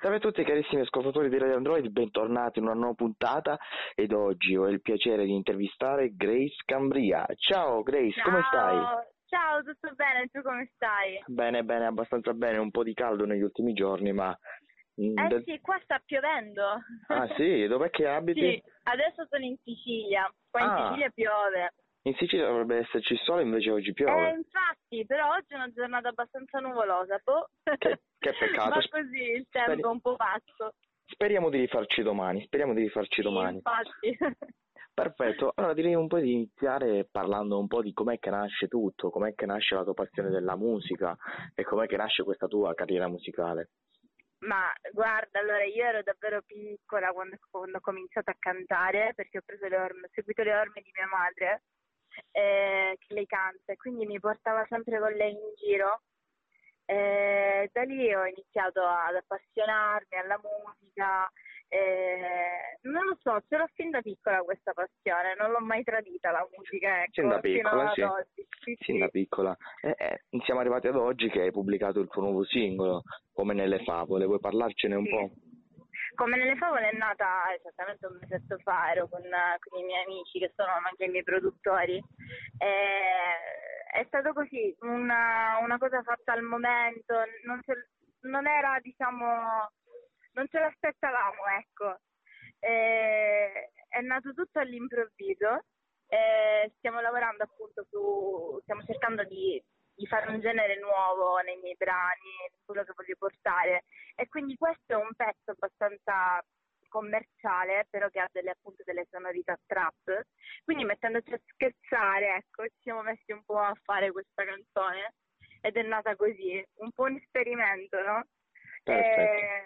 Salve a tutti carissimi ascoltatori di Radio Android, bentornati in una nuova puntata ed oggi ho il piacere di intervistare Grace Cambria. Ciao Grace, Ciao. come stai? Ciao, tutto bene? Tu come stai? Bene, bene, abbastanza bene, un po' di caldo negli ultimi giorni, ma... mm, Eh sì, qua sta piovendo. Ah sì, dov'è che abiti? Sì, adesso sono in Sicilia. Qua in Ah. Sicilia piove. In Sicilia dovrebbe esserci sole, invece oggi Eh, piove. infatti, però oggi è una giornata abbastanza nuvolosa. Boh. Che- che peccato. Ma così il tempo Speri- è un po' pazzo. Speriamo di rifarci domani, speriamo di rifarci Sì, domani. infatti. Perfetto, allora direi un po' di iniziare parlando un po' di com'è che nasce tutto, com'è che nasce la tua passione della musica e com'è che nasce questa tua carriera musicale. Ma guarda, allora io ero davvero piccola quando, quando ho cominciato a cantare perché ho preso le orme, ho seguito le orme di mia madre eh, che lei canta e quindi mi portava sempre con lei in giro. Eh, da lì ho iniziato ad appassionarmi alla musica. eh, non lo so, ce l'ho fin da piccola questa passione, non l'ho mai tradita la musica, ecco, Sin da piccola, sì. oggi. Sì, sì. da piccola. Eh, eh, siamo arrivati ad oggi che hai pubblicato il tuo nuovo singolo, Come nelle favole, vuoi parlarcene un po'? Come nelle favole è nata esattamente un mesetto fa, ero con, con i miei amici che sono anche i miei produttori. E è stato così, una, una cosa fatta al momento, non, non era diciamo, non ce l'aspettavamo, ecco. E è nato tutto all'improvviso e stiamo lavorando appunto su, stiamo cercando di, di fare un genere nuovo nei miei brani, quello che voglio portare. E quindi questo è un pezzo abbastanza commerciale, però che ha delle, appunto delle sonorità trap. Quindi mettendoci a scherzare, ecco, ci siamo messi un po' a fare questa canzone ed è nata così, un po' un esperimento, no? E,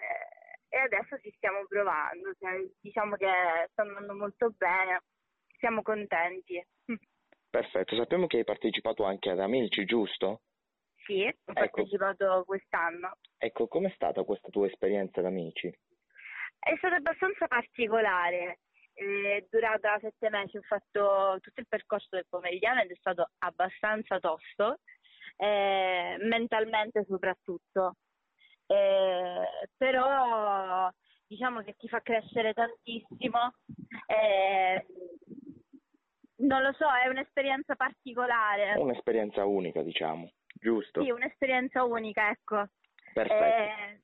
e adesso ci stiamo provando, cioè, diciamo che sta andando molto bene, siamo contenti. Perfetto, sappiamo che hai partecipato anche ad Amici, giusto? Sì, ho Ecco. partecipato quest'anno. Ecco, com'è stata questa tua esperienza ad Amici? È stato abbastanza particolare, è durata sette mesi, ho fatto tutto il percorso del pomeridiano ed è stato abbastanza tosto, eh, mentalmente soprattutto. Eh, però diciamo che ti fa crescere tantissimo. eh, non lo so, è un'esperienza particolare. Un'esperienza unica, diciamo, giusto? Sì, un'esperienza unica, ecco. Perfetto.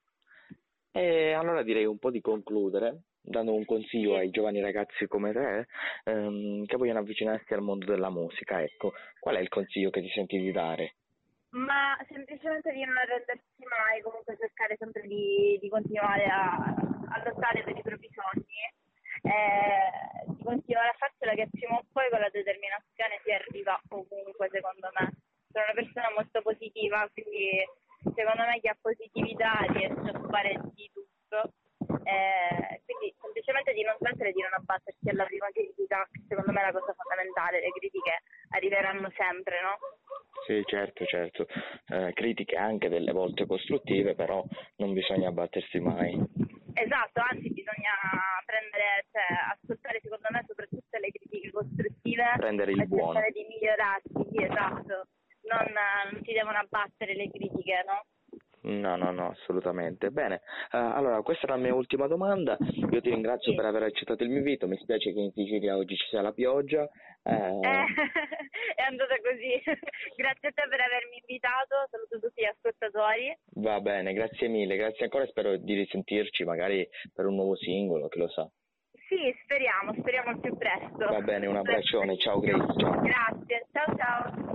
Eh, E allora direi un po' di concludere dando un consiglio ai giovani ragazzi come te ehm, che vogliono avvicinarsi al mondo della musica. Ecco, qual è il consiglio che ti senti di dare? Ma semplicemente di non arrendersi mai, comunque cercare sempre di, di continuare a, a lottare per i propri sogni, eh, di continuare a farcela che prima o poi con la determinazione si arriva ovunque secondo me. Sono una persona molto positiva, quindi secondo me chi ha positività riesce a fare di tutto. Eh, quindi semplicemente di non smettere di non abbattersi alla prima critica, che secondo me è la cosa fondamentale, le critiche arriveranno sempre, no? Sì, certo, certo. Eh, critiche anche delle volte costruttive, però non bisogna abbattersi mai. Esatto, anzi bisogna prendere, cioè ascoltare secondo me soprattutto le critiche costruttive Prendere il buono. cercare di migliorarsi, sì, esatto. Non, non si devono abbattere le critiche, no? No, no, no, assolutamente. Bene, eh, allora questa è la mia ultima domanda. Io ti ringrazio Sì. per aver accettato il mio invito. Mi spiace che in Sicilia oggi ci sia la pioggia. eh, Eh, è andata così. Grazie a te per avermi invitato, saluto tutti gli ascoltatori. Va bene, grazie mille, grazie ancora e spero di risentirci magari per un nuovo singolo, chi lo sa. Sì, speriamo, speriamo al più presto. Va bene, un abbraccione, ciao Grace, ciao. Grazie, ciao ciao.